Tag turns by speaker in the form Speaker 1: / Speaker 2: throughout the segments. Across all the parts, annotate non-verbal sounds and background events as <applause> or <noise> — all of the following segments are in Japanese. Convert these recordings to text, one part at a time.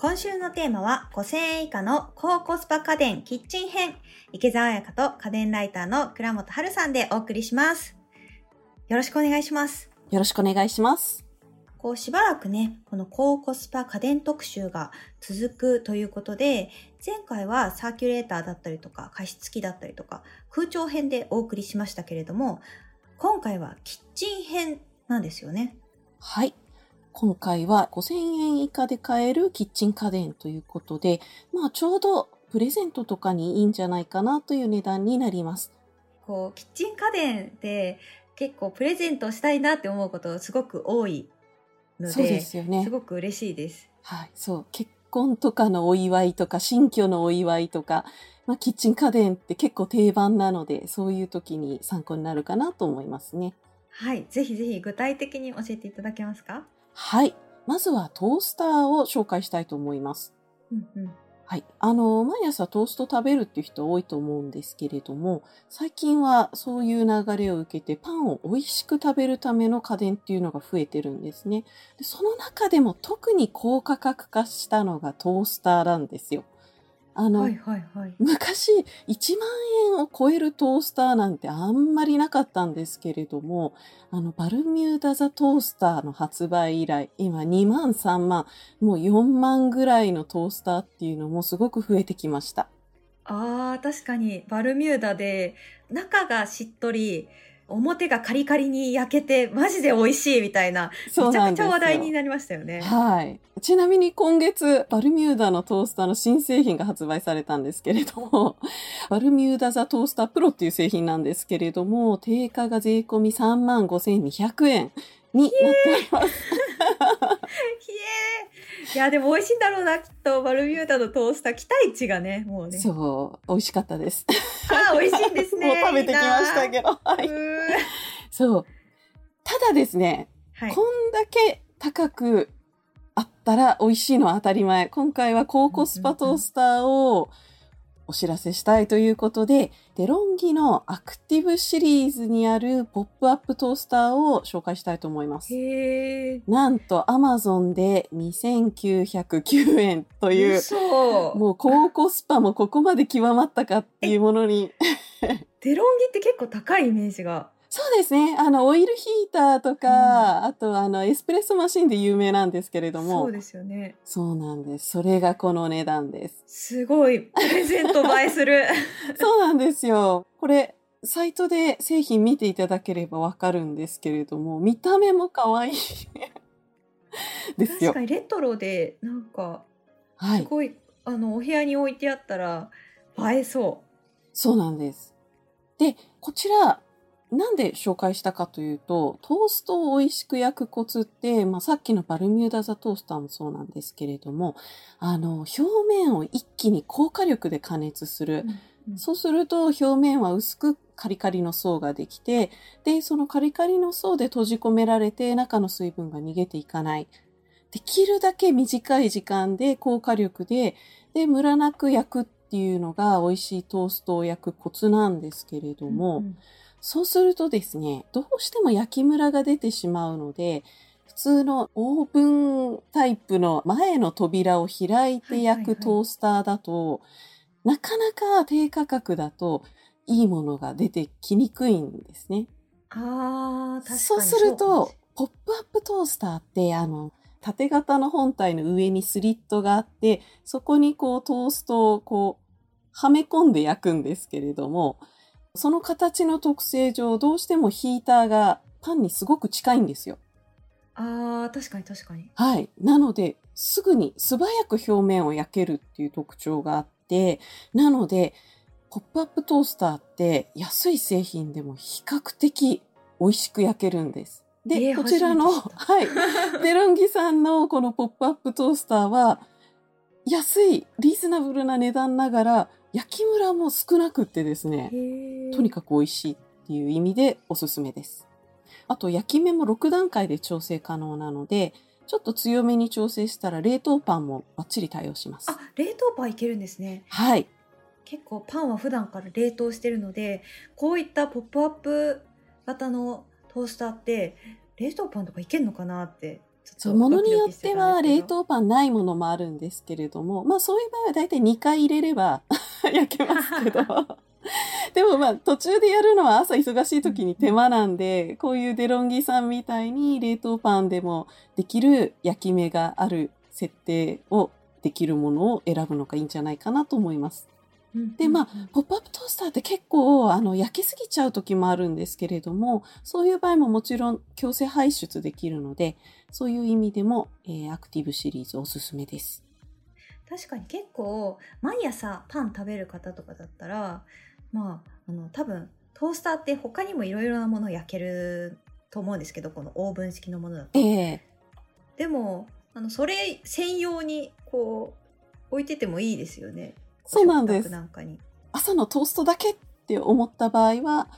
Speaker 1: 今週のテーマは5000円以下の高コスパ家電キッチン編。池澤彩香と家電ライターの倉本春さんでお送りします。よろしくお願いします。
Speaker 2: よろしくお願いします。
Speaker 1: こうしばらくね、この高コスパ家電特集が続くということで、前回はサーキュレーターだったりとか加湿器だったりとか空調編でお送りしましたけれども、今回はキッチン編なんですよね。
Speaker 2: はい。今回は5000円以下で買えるキッチン家電ということで、まあちょうどプレゼントとかにいいんじゃないかなという値段になります。
Speaker 1: こう、キッチン家電で結構プレゼントしたいなって思うことすごく多いので、
Speaker 2: そうですよね
Speaker 1: す。ごく嬉しいです。
Speaker 2: はい。そう。結婚とかのお祝いとか、新居のお祝いとか、まあキッチン家電って結構定番なので、そういう時に参考になるかなと思いますね。
Speaker 1: はい。ぜひぜひ具体的に教えていただけますか？
Speaker 2: はい。まずはトースターを紹介したいと思います。
Speaker 1: うんうん。
Speaker 2: はい。あの、毎朝トースト食べるっていう人多いと思うんですけれども、最近はそういう流れを受けてパンを美味しく食べるための家電っていうのが増えてるんですね。でその中でも特に高価格化したのがトースターなんですよ。あの、
Speaker 1: はいはいはい。
Speaker 2: 昔1万円を超えるトースターなんてあんまりなかったんですけれども、あの、バルミューダザトースターの発売以来、今2万3万、もう4万ぐらいのトースターっていうのもすごく増えてきました。
Speaker 1: ああ、確かにバルミューダで中がしっとり、表がカリカリに焼けてマジで美味しいみたいな、めちゃくちゃ話題になりましたよね。
Speaker 2: はい。ちなみに今月、バルミューダのトースターの新製品が発売されたんですけれども、<laughs> バルミューダザトースタープロっていう製品なんですけれども、定価が税込み3万5200円になっております。<laughs> <laughs>
Speaker 1: いや、でも美味しいんだろうな、きっと。バルミューダのトースター、期待値がね、もうね。
Speaker 2: そう、美味しかったです。
Speaker 1: あー美味しいんですね。<laughs>
Speaker 2: もう食べてきましたけど。は
Speaker 1: ど。
Speaker 2: い。そう。ただですね、
Speaker 1: はい
Speaker 2: こ。んだけ高くあったら美味しいのは当たり前。今回は高コスパトースターをお知らせしたいということで、デロンギのアクティブシリーズにあるポップアップトースターを紹介したいと思います。なんと Amazon で2909円という、
Speaker 1: 嘘。
Speaker 2: もう高コスパもここまで極まったかっていうものに <laughs>
Speaker 1: デロンギって結構高いイメージが。
Speaker 2: そうですね。あの、オイルヒーターとか、あと、あの、エスプレッソマシンで有名なんですけれども。
Speaker 1: そうですよね。
Speaker 2: そうなんです。それがこの値段です。
Speaker 1: すごい、プレゼント映えする。<laughs>
Speaker 2: そうなんですよ。これ、サイトで製品見ていただければわかるんですけれども、見た目も可愛いですよ
Speaker 1: 確か。にレトロで、なんか、
Speaker 2: はい。
Speaker 1: すごい、あの、お部屋に置いてあったら、映えそ
Speaker 2: そうなんです。で、こちら、なんで紹介したかというと、トーストを美味しく焼くコツって、まあ、さっきのバルミューダザトースターもそうなんですけれども、あの、表面を一気に高火力で加熱する。
Speaker 1: う。
Speaker 2: そうすると表面は薄くカリカリの層ができて、で、そのカリカリの層で閉じ込められて中の水分が逃げていかない。できるだけ短い時間で高火力で、で、ムラなく焼くっていうのが美味しいトーストを焼くコツなんですけれども、
Speaker 1: うん
Speaker 2: そうするとですね、どうしても焼きムラが出てしまうので、普通のオーブンタイプの前の扉を開いて焼くトースターだと、なかなか低価格だといいものが出てきにくいんですね。
Speaker 1: ああ、確かに
Speaker 2: そうする
Speaker 1: か
Speaker 2: とポップアップトースターって、あの、縦型の本体の上にスリットがあって、そこにこうトーストをこう、はめ込んで焼くんですけれども、その形の特性上、どうしてもヒーターがパンにすごく近いんですよ。
Speaker 1: ああ、確かに確かに。
Speaker 2: はい。なので、すぐに素早く表面を焼けるっていう特徴があって、なので、ポップアップトースターって安い製品でも比較的美味しく焼けるんです。で、
Speaker 1: えー
Speaker 2: こちらの、<laughs> はい。デロンギさんのこのポップアップトースターは、安い、リーズナブルな値段ながら、焼きムラも少なくってですね。とにかく美味しいっていう意味でおすすめです。あと、焼き目も6段階で調整可能なので、ちょっと強めに調整したら冷凍パンもバッチリ対応します。
Speaker 1: あ、冷凍パンいけるんですね。
Speaker 2: はい。
Speaker 1: 結構パンは普段から冷凍してるので、こういったポップアップ型のトースターって、冷凍パンとかいけるのかなって、
Speaker 2: そう、ものによっては冷凍パンないものもあるんですけれども、まあそういう場合は大体2回入れれば <laughs> 焼けますけど。<laughs> でもまあ途中でやるのは朝忙しい時に手間なんで、こういうデロンギさんみたいに冷凍パンでもできる焼き目がある設定をできるものを選ぶのがいいんじゃないかなと思います。で、まあ、ポップアップトースターって結構、あの、焼けすぎちゃう時もあるんですけれども、そういう場合ももちろん強制排出できるので、そういう意味でも、えー、アクティブシリーズおすすめです。
Speaker 1: 確かに結構、毎朝パン食べる方とかだったら、まあ、あの、多分、トースターって他にもいろいろなものを焼けると思うんですけど、このオーブン式のものだと。
Speaker 2: え
Speaker 1: ー、でも、あの、それ専用に、こう、置いててもいいですよね。
Speaker 2: そうなんです。朝のトーストだけって思った場合は、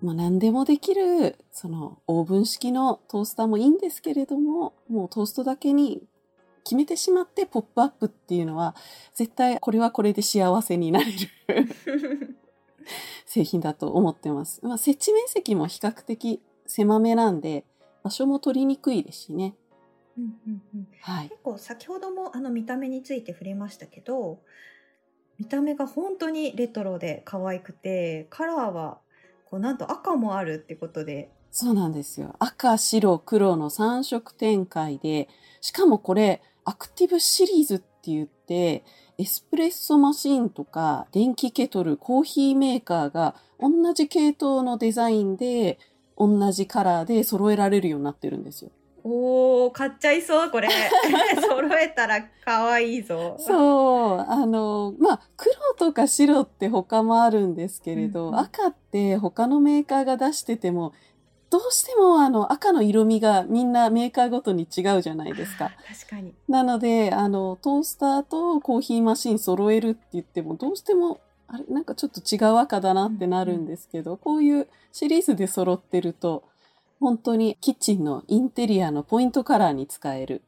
Speaker 2: まあ、何でもできる、その、オーブン式のトースターもいいんですけれども、もうトーストだけに決めてしまってポップアップっていうのは、絶対これはこれで幸せになれる <laughs> 製品だと思ってます。まあ、設置面積も比較的狭めなんで、場所も取りにくいですしね。
Speaker 1: うんうんうん、はい、結構先ほどもあの見た目について触れましたけど見た目が本当にレトロで可愛くてカラーはこうなんと赤もあるってことで。
Speaker 2: そうなんですよ。赤白黒の3色展開でしかもこれアクティブシリーズって言ってエスプレッソマシンとか電気ケトルコーヒーメーカーが同じ系統のデザインで同じカラーで揃えられるようになってるんですよ。
Speaker 1: おー、買っちゃいそう、これ。<laughs> 揃えたら可愛いぞ。
Speaker 2: そう。あの、まあ、黒とか白って他もあるんですけれど、うんうん、赤って他のメーカーが出してても、どうしてもあの赤の色味がみんなメーカーごとに違うじゃないですか。
Speaker 1: 確かに。
Speaker 2: なので、あの、トースターとコーヒーマシン揃えるって言っても、どうしても、あれ、なんかちょっと違う赤だなってなるんですけど、うんうん、こういうシリーズで揃ってると、本当にキッチンのインテリアのポイントカラーに使える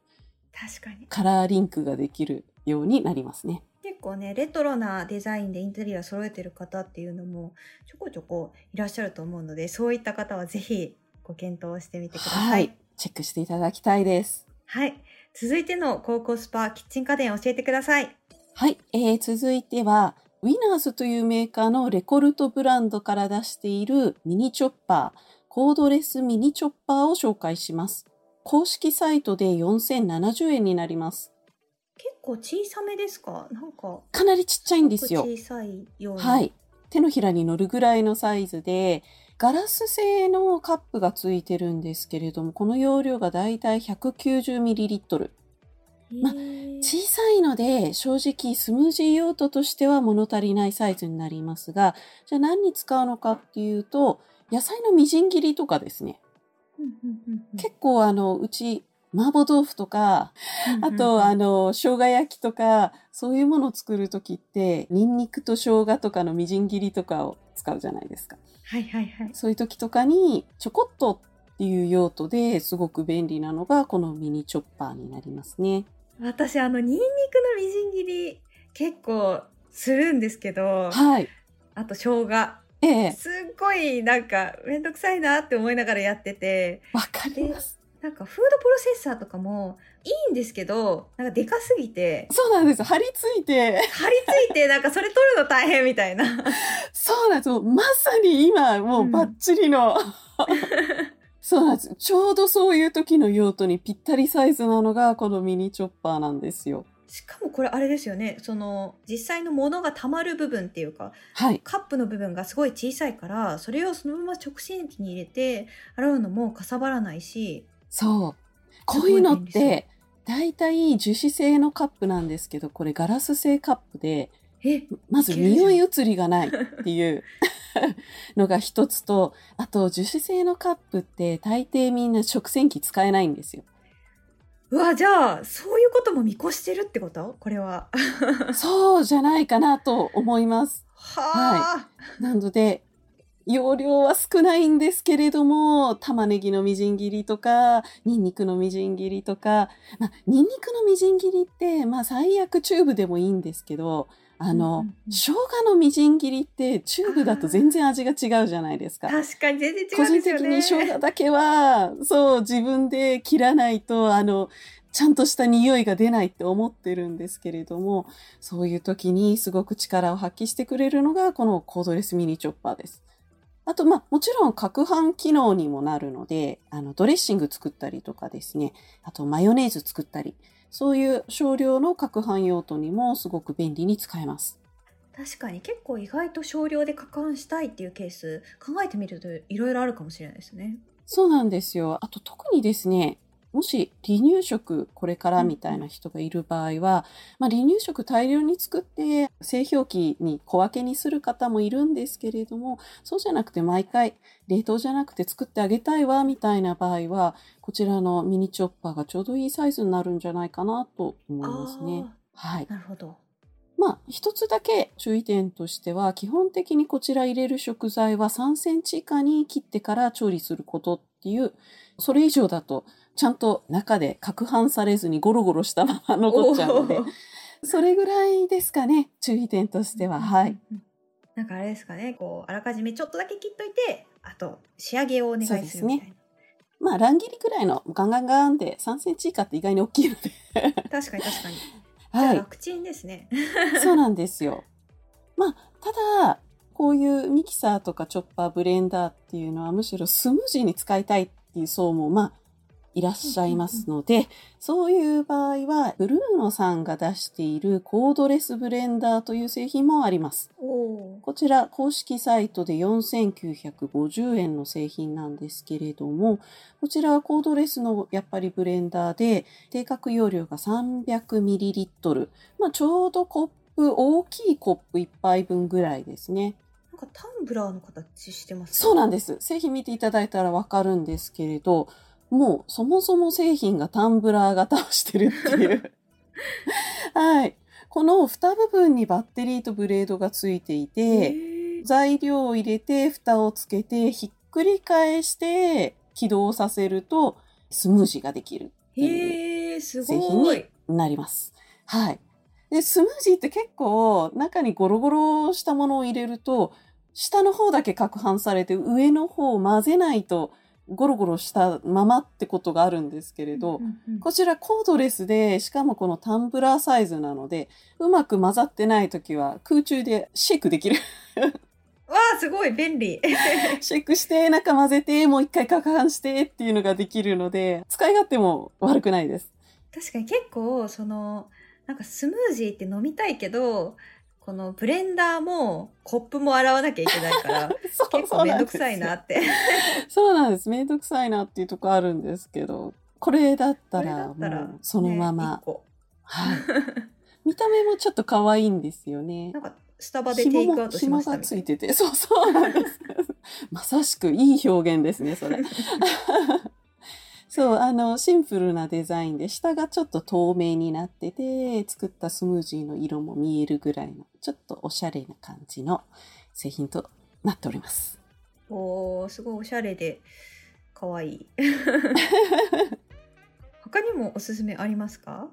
Speaker 1: 確かに
Speaker 2: カラーリンクができるようになりますね。
Speaker 1: 結構ねレトロなデザインでインテリア揃えてる方っていうのもちょこちょこいらっしゃると思うのでそういった方はぜひご検討してみてください。はい、
Speaker 2: チェックしていただきたいです。
Speaker 1: はい。続いての高校スパキッチン家電教えてください。
Speaker 2: はい。えー、続いては、ウィナーズというメーカーのレコルトブランドから出しているミニチョッパー。コードレスミニチョッパーを紹介します。公式サイトで4070円になります。
Speaker 1: 結構小さめですか？なんか。
Speaker 2: かなりちっちゃいんですよ。
Speaker 1: 小さいような。
Speaker 2: はい。手のひらに乗るぐらいのサイズで、ガラス製のカップがついてるんですけれども、この容量がだいたい 190ml。まあ、小さいので正直スムージー用途としては物足りないサイズになりますが、じゃあ何に使うのかっていうと、野菜のみじん切りとかですね。結構あの、うち、麻婆豆腐とか、あと、あの、生姜焼きとか、そういうものを作るときって、ニンニクと生姜とかのみじん切りとかを使うじゃないですか。
Speaker 1: はいはいはい。
Speaker 2: そういう時とかに、ちょこっとっていう用途ですごく便利なのが、このミニチョッパーになりますね。
Speaker 1: 私、あの、ニンニクのみじん切り、結構するんですけど、
Speaker 2: はい。
Speaker 1: あと、生姜。
Speaker 2: ええ、
Speaker 1: すっごいなんかめんどくさいなって思いながらやってて。
Speaker 2: わかります。
Speaker 1: なんかフードプロセッサーとかもいいんですけど、なんかでかすぎて。
Speaker 2: そうなんですよ。張り付いて。
Speaker 1: 張り付いて、なんかそれ取るの大変みたいな。
Speaker 2: そうなんですよ。まさに今もうバッチリの、うん、そうなんです。ちょうどそういう時の用途にぴったりサイズなのがこのミニチョッパーなんですよ。
Speaker 1: しかもこれあれですよねその実際のものがたまる部分っていうか、
Speaker 2: はい、
Speaker 1: カップの部分がすごい小さいからそれをそのまま直進機に入れて洗うのもかさばらないし
Speaker 2: そうこういうのって大体樹脂製のカップなんですけどこれガラス製カップでまず匂い移りがないっていう <laughs> のが一つとあと樹脂製のカップって大抵みんな食洗機使えないんですよ。
Speaker 1: うわ、じゃあ、そういうことも見越してるってこと？これは。
Speaker 2: そうじゃないかなと思います。
Speaker 1: はあ。
Speaker 2: はい。なので、容量は少ないんですけれども、玉ねぎのみじん切りとか、ニンニクのみじん切りとか、まあ、ニンニクのみじん切りって、まあ、最悪チューブでもいいんですけど、あの、
Speaker 1: うん
Speaker 2: 生姜のみじん切りってチューブだと全然味が違うじゃないですか。
Speaker 1: 確かに全然違うんですよね。
Speaker 2: 個人的に生姜だけは、そう、自分で切らないと、あの、ちゃんとした匂いが出ないって思ってるんですけれども、そういう時にすごく力を発揮してくれるのが、このコードレスミニチョッパーです。あと、まあ、もちろん、攪拌機能にもなるので、あの、ドレッシング作ったりとかですね、あと、マヨネーズ作ったり、そういう少量の攪拌用途にもすごく便利に使えます。
Speaker 1: 確かに結構意外と少量で攪拌したいっていうケース考えてみるといろいろあるかもしれないですね。
Speaker 2: そうなんですよ。あと特にですね、もし離乳食これからみたいな人がいる場合は、まあ、離乳食大量に作って製氷機に小分けにする方もいるんですけれども、そうじゃなくて毎回冷凍じゃなくて作ってあげたいわみたいな場合は、こちらのミニチョッパーがちょうどいいサイズになるんじゃないかなと思いますね。はい
Speaker 1: なるほど。
Speaker 2: まあ、一つだけ注意点としては、基本的にこちら入れる食材は3センチ以下に切ってから調理することっていう、それ以上だと、ちゃんと中で攪拌されずにゴロゴロしたまま残っちゃうのでそれぐらいですかね、注意点としては。はい。。
Speaker 1: なんかあれですかね、こうあらかじめちょっとだけ切っといて、あと仕上げをお願いするみたいな。
Speaker 2: そうまあ、乱切りぐらいのガンガンガンで3センチ以下って意外に大きいので。
Speaker 1: 確かに確かに。<laughs>
Speaker 2: はい。
Speaker 1: 楽ちんですね。<laughs>
Speaker 2: そうなんですよ。まあ、ただ、こういうミキサーとかチョッパー、ブレンダーっていうのはむしろスムージーに使いたいっていう層も、まあ、いらっしゃいますので、そういう場合は、ブルーノさんが出しているコードレスブレンダーという製品もあります。こちら公式サイトで4950円の製品なんですけれども、こちらはコードレスのやっぱりブレンダーで、定格容量が 300ml。まあちょうどコップ、大きいコップ1杯分ぐらいですね。
Speaker 1: なんかタンブラーの形してます、
Speaker 2: そうなんです。製品見ていただいたらわかるんですけれど、もうそもそも製品がタンブラー型をしてるっていう。<laughs> はい。この蓋部分にバッテリーとブレードがついていて、材料を入れて蓋をつけてひっくり返して起動させるとスムージーができるっていう製品に。なります。はい。で、スムージーって結構中にゴロゴロしたものを入れると下の方だけ攪拌されて上の方を混ぜないとゴロゴロしたままってことがあるんですけれど、こちらコードレスで、しかもこのタンブラーサイズなので、うまく混ざってないときは空中でシェイクできる。
Speaker 1: わあ、すごい便利。<laughs>
Speaker 2: シェイクして、中混ぜて、もう一回攪拌してっていうのができるので、使い勝手も悪くないです。
Speaker 1: 確かに結構そのなんかスムージーって飲みたいけどこのブレンダーもコップも洗わなきゃいけないから <laughs>
Speaker 2: そう
Speaker 1: 結構めんどくさいなって <laughs>
Speaker 2: そうなんです。めんどくさいなっていうとこあるんですけど、これだったら、そのま
Speaker 1: ね
Speaker 2: ま
Speaker 1: 一。個
Speaker 2: はい。見た目もちょっと可愛いんですよね
Speaker 1: な。んかスタバでテイクアウトしました
Speaker 2: 紐がついてて、そうそうなんです。まさしくいい表現ですね、それ。<laughs> そう、あの、シンプルなデザインで、下がちょっと透明になってて、作ったスムージーの色も見えるぐらいの、ちょっとおしゃれな感じの製品となっております。
Speaker 1: おーすごいおしゃれで可愛い <laughs> 他にもおすすめありますか？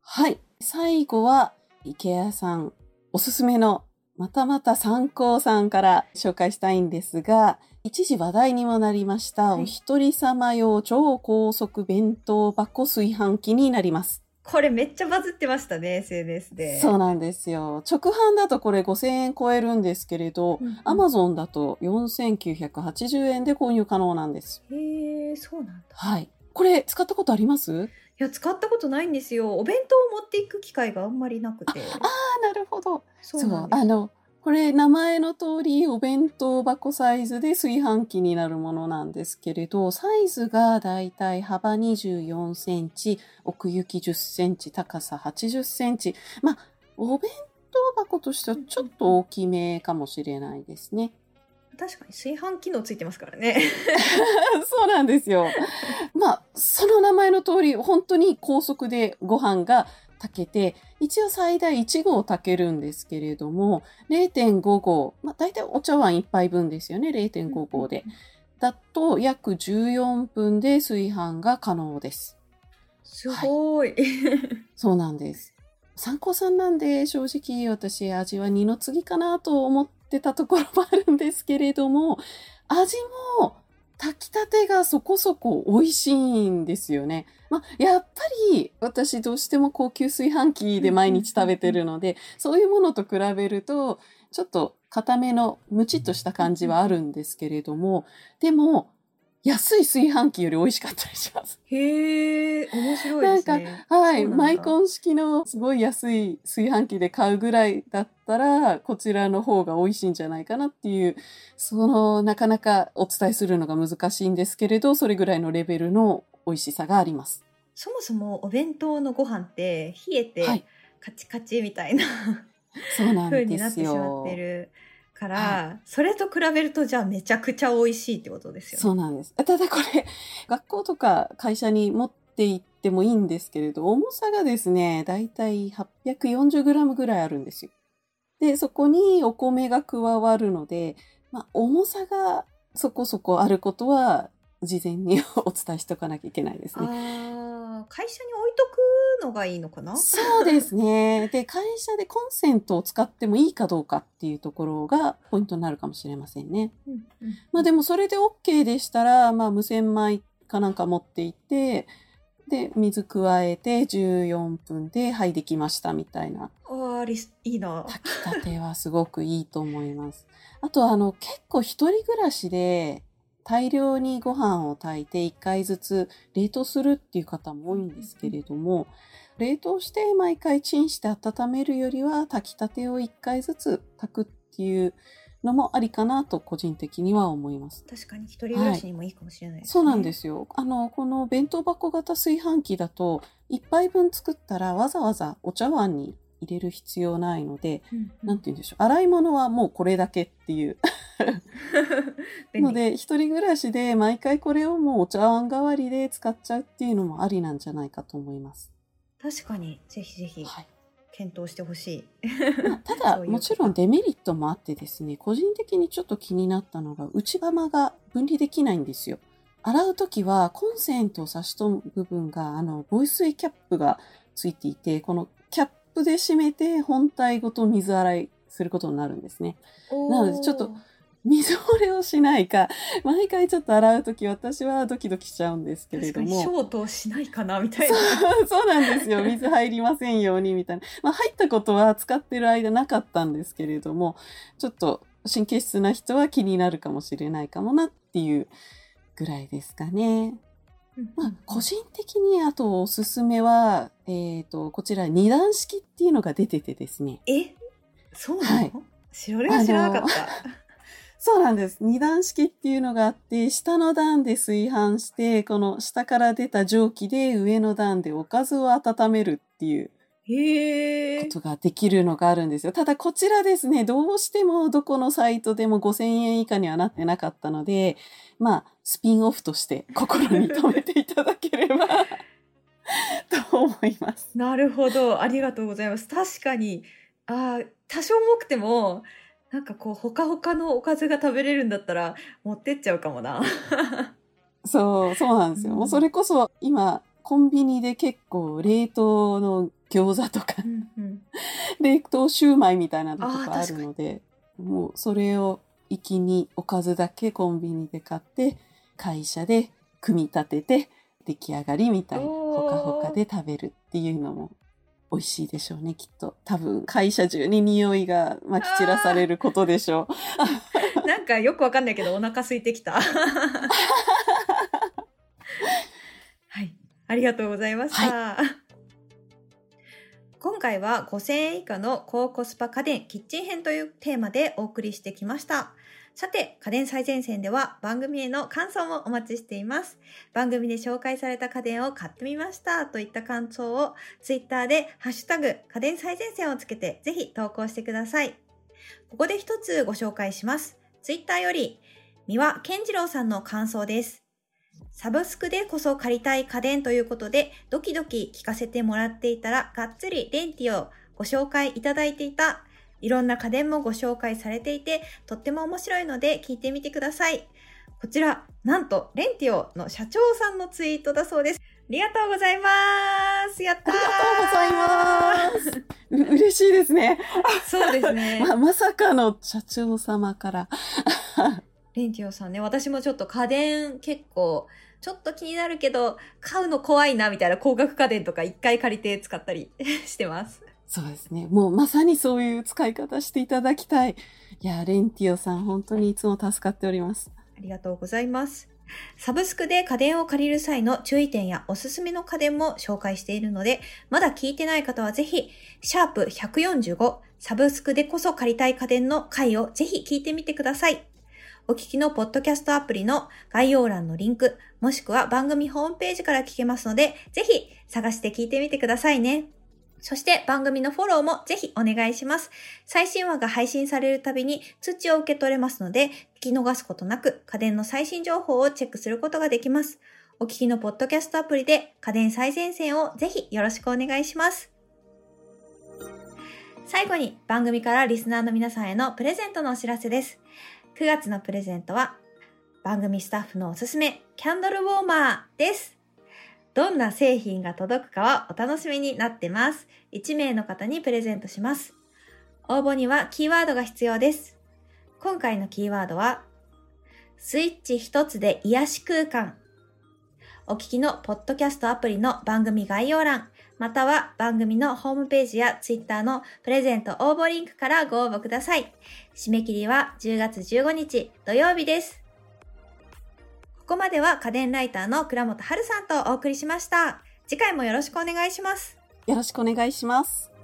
Speaker 2: はい。最後は、池谷さん、おすすめの、またまた参考さんから紹介したいんですが、一時話題にもなりました、
Speaker 1: はい
Speaker 2: お一人様用超高速弁当箱炊飯器になります。
Speaker 1: これめっちゃバズってましたね SNS で
Speaker 2: そうなんですよ。直販だとこれ5000円超えるんですけれど、アマゾンだと4980円で購入可能なんです。
Speaker 1: へえそうなんだ
Speaker 2: はい。これ使ったことあります？
Speaker 1: いや使ったことないんですよお弁当を持っていく機会があんまりなくて
Speaker 2: ああ、なるほど。
Speaker 1: そう
Speaker 2: あの、これ名前の通りお弁当箱サイズで炊飯器になるものなんですけれど、サイズがだいたい幅24センチ、奥行き10センチ、高さ80センチ。まあ、お弁当箱としてはちょっと大きめかもしれないですね。
Speaker 1: 確かに炊飯機能ついてますからね <laughs>
Speaker 2: そうなんですよ。まあ、その名前の通り、本当に高速でご飯が炊けて、一応最大1合炊けるんですけれども、0.5合、まあ大体お茶碗1杯分ですよね、0.5合で。だと約14分で炊飯が可能です。
Speaker 1: すごい、
Speaker 2: そうなんです。参考さんなんで正直私味は二の次かなと思ってたところもあるんですけれども、味も炊きたてがそこそこ美味しいんですよね。まあ、やっぱり私どうしても高級炊飯器で毎日食べてるので、そういうものと比べると、ちょっと固めのムチっとした感じはあるんですけれども、でも、安い炊飯器より美味しかったりします。
Speaker 1: へえ、面白いですね。なんだ
Speaker 2: マイコン式のすごい安い炊飯器で買うぐらいだったら、こちらの方が美味しいんじゃないかなっていう、その、なかなかお伝えするのが難しいんですけれど、それぐらいのレベルの美味しさがあります。
Speaker 1: そもそもお弁当のご飯って冷えて
Speaker 2: はい。
Speaker 1: カチカチみたいな
Speaker 2: そうなん <laughs>
Speaker 1: 風にな
Speaker 2: です
Speaker 1: ってしま
Speaker 2: よ
Speaker 1: って。るから、
Speaker 2: は
Speaker 1: それと比べるとじゃあめちゃくちゃ美味しいってことですよね。
Speaker 2: そうなんです。ただこれ、<laughs> 学校とか会社に持って行ってもいいんですけれど、重さがですね、だいたい 840g ぐらいあるんですよ。で、そこにお米が加わるので、まあ、重さがそこそこあることは、事前に <laughs> お伝えしておかなきゃいけないですね。
Speaker 1: ああ、会社に置いとくのがいいのかな？
Speaker 2: そうですね。で、会社でコンセントを使ってもいいかどうかっていうところがポイントになるかもしれませんね。
Speaker 1: うんうん
Speaker 2: まあでもそれで OK でしたら、まあ無洗米かなんか持っていって、で、水加えて14分で、はい、できましたみたいな。
Speaker 1: ああ、いいな。
Speaker 2: 炊きたてはすごくいいと思います。あと、あの、結構一人暮らしで大量にご飯を炊いて1回ずつ冷凍するっていう方も多いんですけれども、冷凍して毎回チンして温めるよりは炊きたてを1回ずつ炊くっていうのもありかなと個人的には思います。
Speaker 1: 確かに一人暮らしにもいいかもしれないですね。
Speaker 2: そうなんですよ。あの、この弁当箱型炊飯器だと、1杯分作ったらわざわざお茶碗に入れる必要ないので、
Speaker 1: うんうん。
Speaker 2: なんて言うんでしょう。洗い物はもうこれだけっていう。<laughs> ので、一人暮らしで毎回これをもうお茶碗代わりで使っちゃうっていうのもありなんじゃないかと思います。
Speaker 1: 確かに、ぜひぜひ
Speaker 2: はい。
Speaker 1: 検討してほしい。
Speaker 2: まあただ、<laughs> もちろんデメリットもあってですね、個人的にちょっと気になったのが、内釜が分離できないんですよ。洗うときは、コンセントを差し込む部分が、あの、防水キャップがついていて、このキャップで締めて本体ごと水洗いすることになるんですね。なのでちょっと水漏れをしないか、毎回ちょっと洗うとき私はドキドキしちゃうんですけれども。
Speaker 1: ショートしないかなみたいな。
Speaker 2: そうそうなんですよ。水入りませんようにみたいな。まあ入ったことは使ってる間なかったんですけれども、ちょっと神経質な人は気になるかもしれないかもなっていうぐらいですかね。まあ個人的にあとおすすめは、えっ、と、こちら二段式っていうのが出ててですね。
Speaker 1: え？そうなの、
Speaker 2: はい
Speaker 1: 知られは知らなかった。<laughs>
Speaker 2: そうなんです。二段式っていうのがあって、下の段で炊飯して、この下から出た蒸気で上の段でおかずを温めるっていうこ。とができるのがあるんですよ。ただこちらですね、どうしてもどこのサイトでも5000円以下にはなってなかったので、まあ、スピンオフとして心に留めていただければ <laughs> と思います。
Speaker 1: なるほど。ありがとうございます。確かに、あー多少重くても、なんかこう、ほかほかのおかずが食べれるんだったら、持ってっちゃうかもな。
Speaker 2: そう、そうなんですよ。
Speaker 1: うん
Speaker 2: もうそれこそ今、コンビニで結構冷凍の餃子とか
Speaker 1: うんうん
Speaker 2: 冷凍シューマイみたいなのとかあるので、もうそれを一気におかずだけコンビニで買って、会社で組み立てて出来上がりみたいな、ほかほかで食べるっていうのも美味しいでしょうね、きっと。多分会社中に匂いが撒き散らされることでしょう。<laughs>
Speaker 1: なんかよくわかんないけど、お腹空いてきた。<laughs> はい。ありがとうございました。今回は5000円以下の高コスパ家電キッチン編というテーマでお送りしてきました。さて、家電最前線では番組への感想もお待ちしています。番組で紹介された家電を買ってみましたといった感想をツイッターでハッシュタグ家電最前線をつけてぜひ投稿してください。ここで一つご紹介します。ツイッターより三輪健次郎さんの感想です。サブスクでこそ借りたい家電ということで、ドキドキ聞かせてもらっていたら、がっつりレンティをご紹介いただいていた。いろんな家電もご紹介されていて、とっても面白いので聞いてみてください。こちら、なんと、レンティオの社長さんのツイートだそうです。ありがとうございます。やったー
Speaker 2: ありがとうございます。う嬉しいですね。
Speaker 1: そうですね。<laughs>
Speaker 2: ま、まさかの社長様から。
Speaker 1: レンティオさんね、私もちょっと家電結構、ちょっと気になるけど、買うの怖いなみたいな高額家電とか一回借りて使ったり <laughs> してます。
Speaker 2: そうですね。もうまさにそういう使い方していただきたい。いや、レンティオさん本当にいつも助かっております。
Speaker 1: ありがとうございます。サブスクで家電を借りる際の注意点やおすすめの家電も紹介しているので、まだ聞いてない方はぜひ、シャープ145、サブスクでこそ借りたい家電の回をぜひ聞いてみてください。お聞きのポッドキャストアプリの概要欄のリンク、もしくは番組ホームページから聞けますので、ぜひ探して聞いてみてくださいね。そして番組のフォローもぜひお願いします。最新話が配信されるたびに通知を受け取れますので、聞き逃すことなく家電の最新情報をチェックすることができます。お聞きのポッドキャストアプリで家電最前線をぜひよろしくお願いします。最後に番組からリスナーの皆さんへのプレゼントのお知らせです。9月のプレゼントは番組スタッフのおすすめキャンドルウォーマーです。どんな製品が届くかはお楽しみになってます。1名の方にプレゼントします。応募にはキーワードが必要です。今回のキーワードは、スイッチ一つで癒し空間。お聞きのポッドキャストアプリの番組概要欄、または番組のホームページやツイッターのプレゼント応募リンクからご応募ください。締め切りは10月15日土曜日です。ここまでは家電ライターの倉本春さんとお送りしました。次回もよろしくお願いします。
Speaker 2: よろしくお願いします。